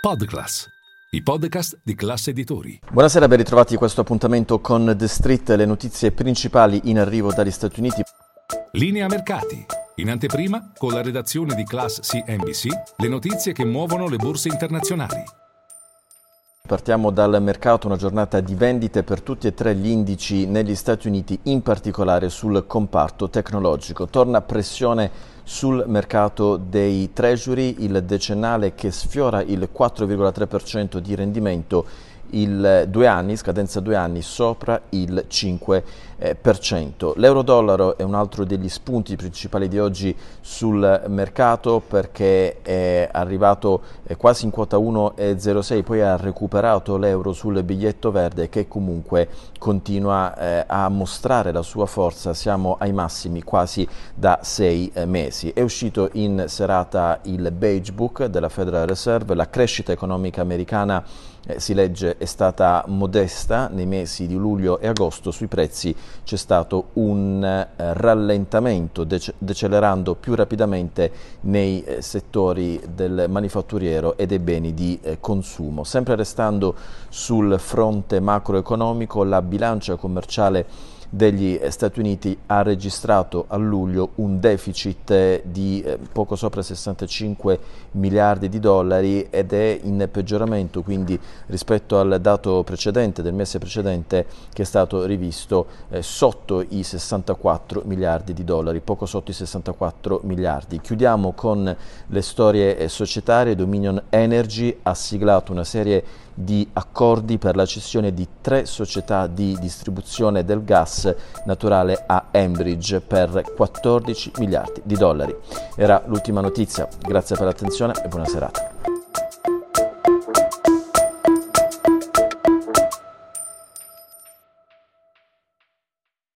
Podclass, i podcast di classe editori. Buonasera, ben ritrovati a questo appuntamento con The Street, le notizie principali in arrivo dagli Stati Uniti. Linea mercati. In anteprima, con la redazione di Class CNBC, le notizie che muovono le borse internazionali. Partiamo dal mercato, una giornata di vendite per tutti e tre gli indici negli Stati Uniti, in particolare sul comparto tecnologico. Torna pressione sul mercato dei treasury, il decennale che sfiora il 4,3% di rendimento il due anni, scadenza due anni, sopra il 5%. Eh, L'euro-dollaro è un altro degli spunti principali di oggi sul mercato perché è arrivato eh, quasi in quota 1,06, poi ha recuperato l'euro sul biglietto verde che comunque continua eh, a mostrare la sua forza, siamo ai massimi quasi da sei mesi. È uscito in serata il Beige Book della Federal Reserve, la crescita economica americana si legge è stata modesta nei mesi di luglio e agosto, sui prezzi c'è stato un eh, rallentamento dece- decelerando più rapidamente nei eh, settori del manifatturiero e dei beni di eh, consumo. Sempre restando sul fronte macroeconomico, la bilancia commerciale degli Stati Uniti ha registrato a luglio un deficit di eh, poco sopra 65 miliardi di dollari ed è in peggioramento quindi rispetto al dato precedente del mese precedente che è stato rivisto eh, sotto i 64 miliardi di dollari, poco sotto i 64 miliardi. Chiudiamo con le storie eh, societarie, Dominion Energy ha siglato una serie di accordi per la cessione di tre società di distribuzione del gas naturale a Enbridge per 14 miliardi di dollari. Era l'ultima notizia, grazie per l'attenzione e buona serata.